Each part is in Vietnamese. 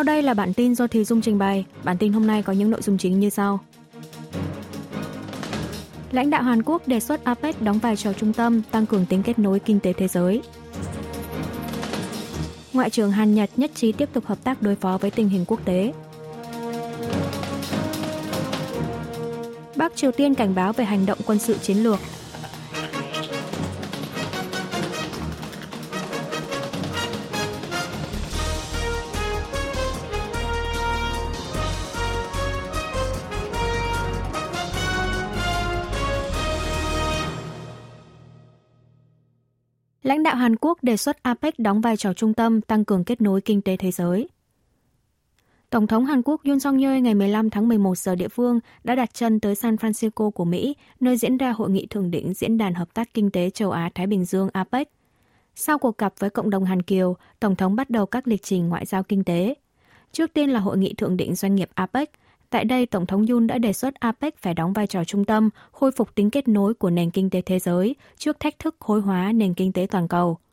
Sau đây là bản tin do Thùy Dung trình bày. Bản tin hôm nay có những nội dung chính như sau. Lãnh đạo Hàn Quốc đề xuất APEC đóng vai trò trung tâm, tăng cường tính kết nối kinh tế thế giới. Ngoại trưởng Hàn Nhật nhất trí tiếp tục hợp tác đối phó với tình hình quốc tế. Bắc Triều Tiên cảnh báo về hành động quân sự chiến lược. Lãnh đạo Hàn Quốc đề xuất APEC đóng vai trò trung tâm tăng cường kết nối kinh tế thế giới. Tổng thống Hàn Quốc Yoon song yeol ngày 15 tháng 11 giờ địa phương đã đặt chân tới San Francisco của Mỹ, nơi diễn ra hội nghị thượng đỉnh Diễn đàn Hợp tác Kinh tế Châu Á-Thái Bình Dương APEC. Sau cuộc gặp với cộng đồng Hàn Kiều, Tổng thống bắt đầu các lịch trình ngoại giao kinh tế. Trước tiên là hội nghị thượng đỉnh doanh nghiệp APEC. Tại đây, Tổng thống Yun đã đề xuất APEC phải đóng vai trò trung tâm, khôi phục tính kết nối của nền kinh tế thế giới trước thách thức khối hóa nền kinh tế toàn cầu –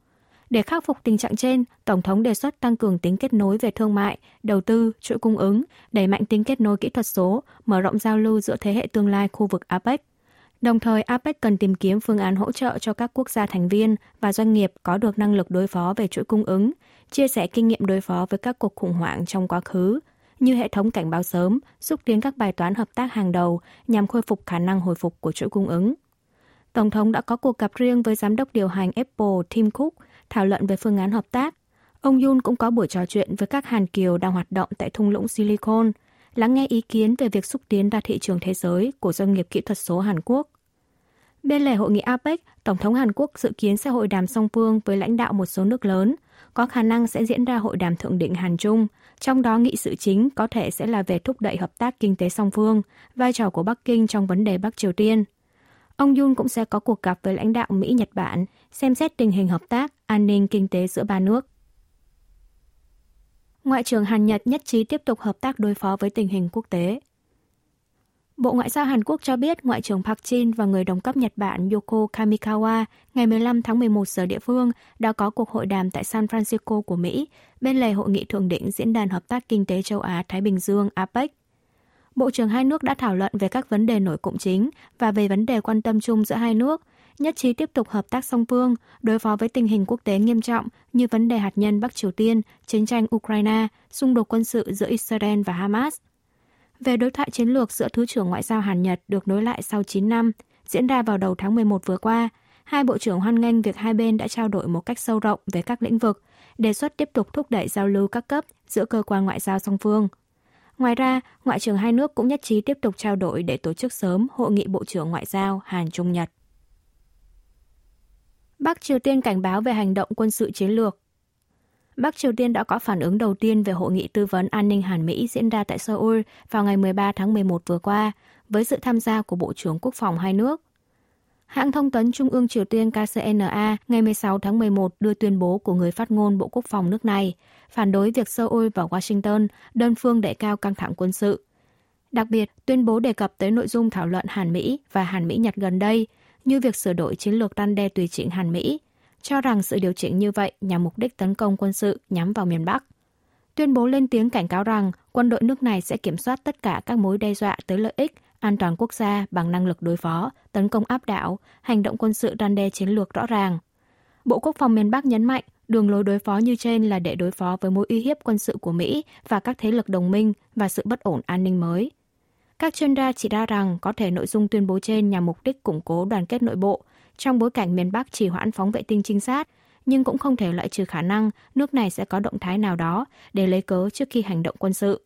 để khắc phục tình trạng trên, Tổng thống đề xuất tăng cường tính kết nối về thương mại, đầu tư, chuỗi cung ứng, đẩy mạnh tính kết nối kỹ thuật số, mở rộng giao lưu giữa thế hệ tương lai khu vực APEC. Đồng thời, APEC cần tìm kiếm phương án hỗ trợ cho các quốc gia thành viên và doanh nghiệp có được năng lực đối phó về chuỗi cung ứng, chia sẻ kinh nghiệm đối phó với các cuộc khủng hoảng trong quá khứ, như hệ thống cảnh báo sớm, xúc tiến các bài toán hợp tác hàng đầu nhằm khôi phục khả năng hồi phục của chuỗi cung ứng. Tổng thống đã có cuộc gặp riêng với giám đốc điều hành Apple Tim Cook thảo luận về phương án hợp tác. Ông Yun cũng có buổi trò chuyện với các Hàn Kiều đang hoạt động tại thung lũng Silicon, lắng nghe ý kiến về việc xúc tiến ra thị trường thế giới của doanh nghiệp kỹ thuật số Hàn Quốc. Bên lề hội nghị APEC, Tổng thống Hàn Quốc dự kiến sẽ hội đàm song phương với lãnh đạo một số nước lớn, có khả năng sẽ diễn ra hội đàm thượng đỉnh Hàn Trung, trong đó nghị sự chính có thể sẽ là về thúc đẩy hợp tác kinh tế song phương, vai trò của Bắc Kinh trong vấn đề Bắc Triều Tiên – Ông Yun cũng sẽ có cuộc gặp với lãnh đạo Mỹ-Nhật Bản, xem xét tình hình hợp tác, an ninh kinh tế giữa ba nước. Ngoại trưởng Hàn Nhật nhất trí tiếp tục hợp tác đối phó với tình hình quốc tế. Bộ Ngoại giao Hàn Quốc cho biết Ngoại trưởng Park Jin và người đồng cấp Nhật Bản Yoko Kamikawa ngày 15 tháng 11 giờ địa phương đã có cuộc hội đàm tại San Francisco của Mỹ bên lề hội nghị thượng đỉnh Diễn đàn Hợp tác Kinh tế Châu Á-Thái Bình Dương APEC Bộ trưởng hai nước đã thảo luận về các vấn đề nổi cộng chính và về vấn đề quan tâm chung giữa hai nước, nhất trí tiếp tục hợp tác song phương, đối phó với tình hình quốc tế nghiêm trọng như vấn đề hạt nhân Bắc Triều Tiên, chiến tranh Ukraine, xung đột quân sự giữa Israel và Hamas. Về đối thoại chiến lược giữa Thứ trưởng Ngoại giao Hàn Nhật được nối lại sau 9 năm, diễn ra vào đầu tháng 11 vừa qua, hai bộ trưởng hoan nghênh việc hai bên đã trao đổi một cách sâu rộng về các lĩnh vực, đề xuất tiếp tục thúc đẩy giao lưu các cấp giữa cơ quan ngoại giao song phương. Ngoài ra, Ngoại trưởng hai nước cũng nhất trí tiếp tục trao đổi để tổ chức sớm Hội nghị Bộ trưởng Ngoại giao Hàn Trung Nhật. Bắc Triều Tiên cảnh báo về hành động quân sự chiến lược. Bắc Triều Tiên đã có phản ứng đầu tiên về hội nghị tư vấn an ninh Hàn Mỹ diễn ra tại Seoul vào ngày 13 tháng 11 vừa qua, với sự tham gia của Bộ trưởng Quốc phòng hai nước. Hãng thông tấn Trung ương Triều Tiên KCNA ngày 16 tháng 11 đưa tuyên bố của người phát ngôn Bộ Quốc phòng nước này, phản đối việc Seoul và Washington đơn phương đẩy cao căng thẳng quân sự. Đặc biệt, tuyên bố đề cập tới nội dung thảo luận Hàn Mỹ và Hàn Mỹ Nhật gần đây, như việc sửa đổi chiến lược răn đe tùy chỉnh Hàn Mỹ, cho rằng sự điều chỉnh như vậy nhằm mục đích tấn công quân sự nhắm vào miền Bắc. Tuyên bố lên tiếng cảnh cáo rằng quân đội nước này sẽ kiểm soát tất cả các mối đe dọa tới lợi ích, an toàn quốc gia bằng năng lực đối phó, tấn công áp đảo, hành động quân sự răn đe chiến lược rõ ràng. Bộ Quốc phòng miền Bắc nhấn mạnh đường lối đối phó như trên là để đối phó với mối uy hiếp quân sự của Mỹ và các thế lực đồng minh và sự bất ổn an ninh mới. Các chuyên gia chỉ ra rằng có thể nội dung tuyên bố trên nhằm mục đích củng cố đoàn kết nội bộ trong bối cảnh miền Bắc chỉ hoãn phóng vệ tinh trinh sát, nhưng cũng không thể loại trừ khả năng nước này sẽ có động thái nào đó để lấy cớ trước khi hành động quân sự.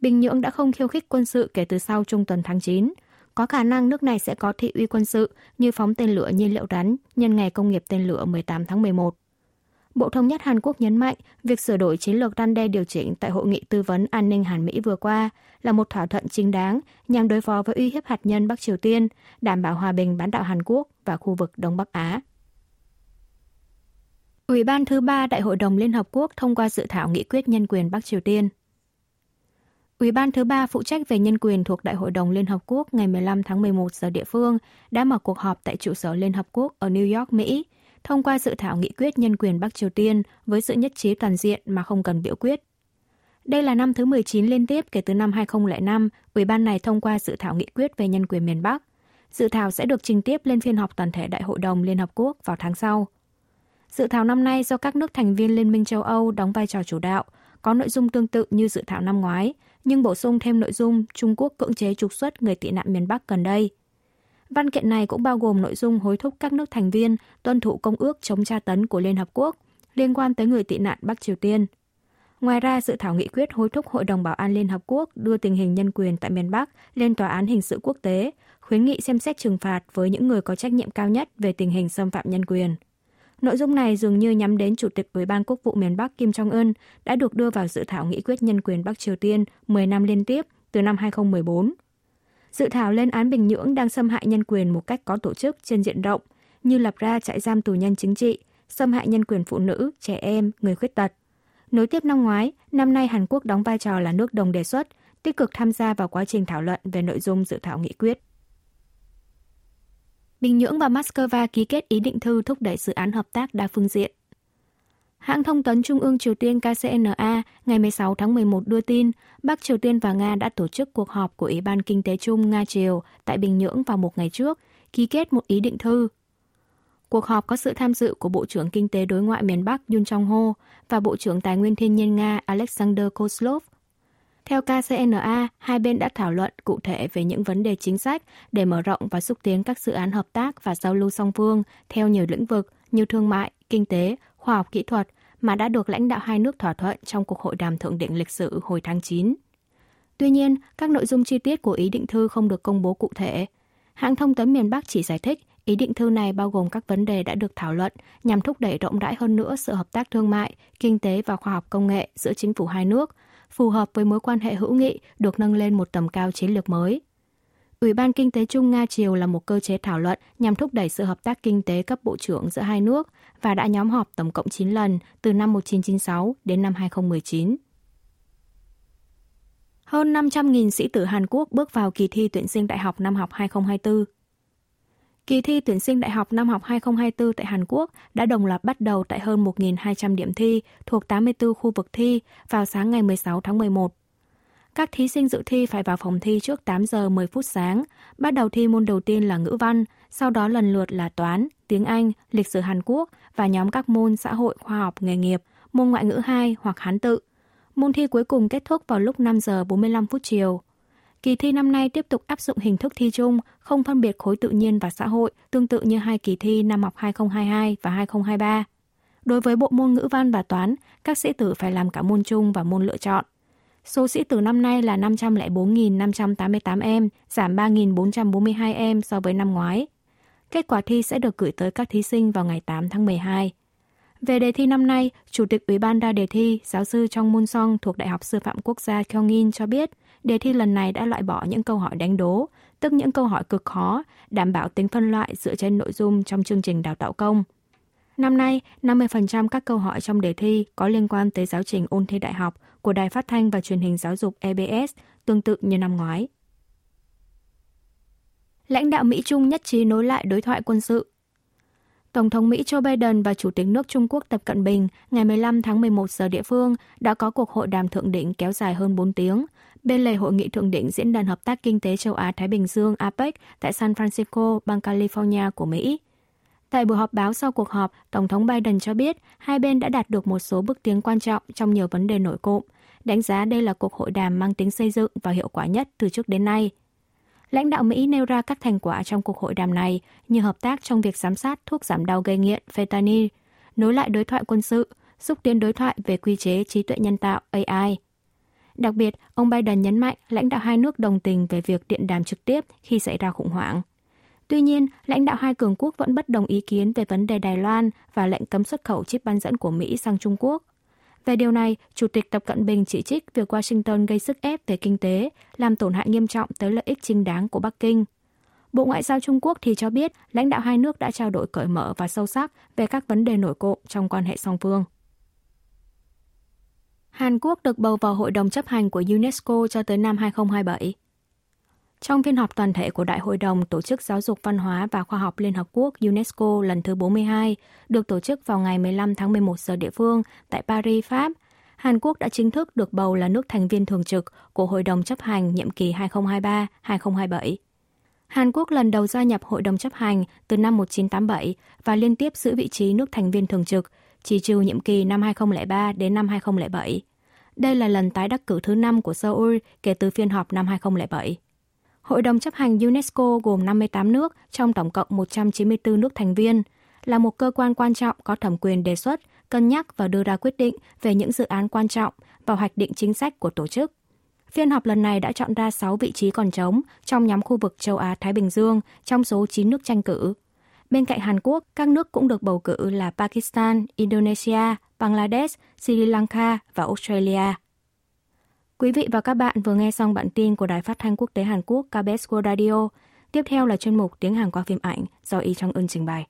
Bình Nhưỡng đã không khiêu khích quân sự kể từ sau trung tuần tháng 9. Có khả năng nước này sẽ có thị uy quân sự như phóng tên lửa nhiên liệu rắn nhân ngày công nghiệp tên lửa 18 tháng 11. Bộ Thống nhất Hàn Quốc nhấn mạnh việc sửa đổi chiến lược răn đe điều chỉnh tại Hội nghị tư vấn an ninh Hàn Mỹ vừa qua là một thỏa thuận chính đáng nhằm đối phó với uy hiếp hạt nhân Bắc Triều Tiên, đảm bảo hòa bình bán đảo Hàn Quốc và khu vực Đông Bắc Á. Ủy ban thứ ba Đại hội đồng Liên Hợp Quốc thông qua dự thảo nghị quyết nhân quyền Bắc Triều Tiên. Ủy ban thứ ba phụ trách về nhân quyền thuộc Đại hội đồng Liên Hợp Quốc ngày 15 tháng 11 giờ địa phương đã mở cuộc họp tại trụ sở Liên Hợp Quốc ở New York, Mỹ, thông qua dự thảo nghị quyết nhân quyền Bắc Triều Tiên với sự nhất trí toàn diện mà không cần biểu quyết. Đây là năm thứ 19 liên tiếp kể từ năm 2005, Ủy ban này thông qua dự thảo nghị quyết về nhân quyền miền Bắc. Dự thảo sẽ được trình tiếp lên phiên họp toàn thể Đại hội đồng Liên Hợp Quốc vào tháng sau. Dự thảo năm nay do các nước thành viên Liên minh châu Âu đóng vai trò chủ đạo, có nội dung tương tự như dự thảo năm ngoái, nhưng bổ sung thêm nội dung Trung Quốc cưỡng chế trục xuất người tị nạn miền Bắc gần đây. Văn kiện này cũng bao gồm nội dung hối thúc các nước thành viên tuân thủ công ước chống tra tấn của Liên Hợp Quốc liên quan tới người tị nạn Bắc Triều Tiên. Ngoài ra, dự thảo nghị quyết hối thúc Hội đồng Bảo an Liên Hợp Quốc đưa tình hình nhân quyền tại miền Bắc lên Tòa án Hình sự Quốc tế, khuyến nghị xem xét trừng phạt với những người có trách nhiệm cao nhất về tình hình xâm phạm nhân quyền. Nội dung này dường như nhắm đến Chủ tịch Ủy ban Quốc vụ miền Bắc Kim Jong-un đã được đưa vào dự thảo nghị quyết nhân quyền Bắc Triều Tiên 10 năm liên tiếp từ năm 2014. Dự thảo lên án Bình Nhưỡng đang xâm hại nhân quyền một cách có tổ chức trên diện rộng, như lập ra trại giam tù nhân chính trị, xâm hại nhân quyền phụ nữ, trẻ em, người khuyết tật. Nối tiếp năm ngoái, năm nay Hàn Quốc đóng vai trò là nước đồng đề xuất, tích cực tham gia vào quá trình thảo luận về nội dung dự thảo nghị quyết. Bình Nhưỡng và Moscow ký kết ý định thư thúc đẩy dự án hợp tác đa phương diện. Hãng thông tấn Trung ương Triều Tiên KCNA ngày 16 tháng 11 đưa tin Bắc Triều Tiên và Nga đã tổ chức cuộc họp của Ủy ban Kinh tế chung Nga-Triều tại Bình Nhưỡng vào một ngày trước, ký kết một ý định thư. Cuộc họp có sự tham dự của Bộ trưởng Kinh tế Đối ngoại miền Bắc Yun Chong-ho và Bộ trưởng Tài nguyên Thiên nhiên Nga Alexander Kozlov. Theo KCNA, hai bên đã thảo luận cụ thể về những vấn đề chính sách để mở rộng và xúc tiến các dự án hợp tác và giao lưu song phương theo nhiều lĩnh vực như thương mại, kinh tế, khoa học kỹ thuật mà đã được lãnh đạo hai nước thỏa thuận trong cuộc hội đàm thượng đỉnh lịch sử hồi tháng 9. Tuy nhiên, các nội dung chi tiết của ý định thư không được công bố cụ thể. Hãng thông tấn miền Bắc chỉ giải thích ý định thư này bao gồm các vấn đề đã được thảo luận nhằm thúc đẩy rộng rãi hơn nữa sự hợp tác thương mại, kinh tế và khoa học công nghệ giữa chính phủ hai nước, phù hợp với mối quan hệ hữu nghị được nâng lên một tầm cao chiến lược mới. Ủy ban Kinh tế Trung Nga Triều là một cơ chế thảo luận nhằm thúc đẩy sự hợp tác kinh tế cấp bộ trưởng giữa hai nước và đã nhóm họp tổng cộng 9 lần từ năm 1996 đến năm 2019. Hơn 500.000 sĩ tử Hàn Quốc bước vào kỳ thi tuyển sinh đại học năm học 2024. Kỳ thi tuyển sinh đại học năm học 2024 tại Hàn Quốc đã đồng loạt bắt đầu tại hơn 1.200 điểm thi thuộc 84 khu vực thi vào sáng ngày 16 tháng 11. Các thí sinh dự thi phải vào phòng thi trước 8 giờ 10 phút sáng, bắt đầu thi môn đầu tiên là ngữ văn, sau đó lần lượt là toán, tiếng Anh, lịch sử Hàn Quốc và nhóm các môn xã hội, khoa học, nghề nghiệp, môn ngoại ngữ 2 hoặc Hán tự. Môn thi cuối cùng kết thúc vào lúc 5 giờ 45 phút chiều. Kỳ thi năm nay tiếp tục áp dụng hình thức thi chung, không phân biệt khối tự nhiên và xã hội, tương tự như hai kỳ thi năm học 2022 và 2023. Đối với bộ môn ngữ văn và toán, các sĩ tử phải làm cả môn chung và môn lựa chọn. Số sĩ tử năm nay là 504.588 em, giảm 3.442 em so với năm ngoái. Kết quả thi sẽ được gửi tới các thí sinh vào ngày 8 tháng 12. Về đề thi năm nay, Chủ tịch Ủy ban ra đề thi, giáo sư Trong môn Song thuộc Đại học Sư phạm Quốc gia Kyongin cho biết, đề thi lần này đã loại bỏ những câu hỏi đánh đố, tức những câu hỏi cực khó, đảm bảo tính phân loại dựa trên nội dung trong chương trình đào tạo công. Năm nay, 50% các câu hỏi trong đề thi có liên quan tới giáo trình ôn thi đại học của Đài Phát thanh và Truyền hình Giáo dục EBS, tương tự như năm ngoái. Lãnh đạo Mỹ Trung nhất trí nối lại đối thoại quân sự. Tổng thống Mỹ Joe Biden và Chủ tịch nước Trung Quốc Tập Cận Bình ngày 15 tháng 11 giờ địa phương đã có cuộc hội đàm thượng đỉnh kéo dài hơn 4 tiếng, bên lề hội nghị thượng đỉnh Diễn đàn Hợp tác Kinh tế Châu Á-Thái Bình Dương APEC tại San Francisco, bang California của Mỹ. Tại buổi họp báo sau cuộc họp, Tổng thống Biden cho biết hai bên đã đạt được một số bước tiến quan trọng trong nhiều vấn đề nổi cộm, đánh giá đây là cuộc hội đàm mang tính xây dựng và hiệu quả nhất từ trước đến nay. Lãnh đạo Mỹ nêu ra các thành quả trong cuộc hội đàm này như hợp tác trong việc giám sát thuốc giảm đau gây nghiện fentanyl, nối lại đối thoại quân sự, xúc tiến đối thoại về quy chế trí tuệ nhân tạo AI. Đặc biệt, ông Biden nhấn mạnh lãnh đạo hai nước đồng tình về việc điện đàm trực tiếp khi xảy ra khủng hoảng. Tuy nhiên, lãnh đạo hai cường quốc vẫn bất đồng ý kiến về vấn đề Đài Loan và lệnh cấm xuất khẩu chip bán dẫn của Mỹ sang Trung Quốc. Về điều này, Chủ tịch Tập Cận Bình chỉ trích việc Washington gây sức ép về kinh tế, làm tổn hại nghiêm trọng tới lợi ích chính đáng của Bắc Kinh. Bộ Ngoại giao Trung Quốc thì cho biết lãnh đạo hai nước đã trao đổi cởi mở và sâu sắc về các vấn đề nổi cộm trong quan hệ song phương. Hàn Quốc được bầu vào Hội đồng chấp hành của UNESCO cho tới năm 2027. Trong phiên họp toàn thể của Đại hội đồng Tổ chức Giáo dục Văn hóa và Khoa học Liên Hợp Quốc UNESCO lần thứ 42, được tổ chức vào ngày 15 tháng 11 giờ địa phương tại Paris, Pháp, Hàn Quốc đã chính thức được bầu là nước thành viên thường trực của Hội đồng chấp hành nhiệm kỳ 2023-2027. Hàn Quốc lần đầu gia nhập Hội đồng chấp hành từ năm 1987 và liên tiếp giữ vị trí nước thành viên thường trực, chỉ trừ nhiệm kỳ năm 2003 đến năm 2007. Đây là lần tái đắc cử thứ năm của Seoul kể từ phiên họp năm 2007. Hội đồng chấp hành UNESCO gồm 58 nước trong tổng cộng 194 nước thành viên, là một cơ quan quan trọng có thẩm quyền đề xuất, cân nhắc và đưa ra quyết định về những dự án quan trọng và hoạch định chính sách của tổ chức. Phiên họp lần này đã chọn ra 6 vị trí còn trống trong nhóm khu vực châu Á-Thái Bình Dương trong số 9 nước tranh cử. Bên cạnh Hàn Quốc, các nước cũng được bầu cử là Pakistan, Indonesia, Bangladesh, Sri Lanka và Australia. Quý vị và các bạn vừa nghe xong bản tin của Đài Phát thanh Quốc tế Hàn Quốc KBS World Radio. Tiếp theo là chuyên mục Tiếng Hàn qua phim ảnh do Y Trong Ưn trình bày.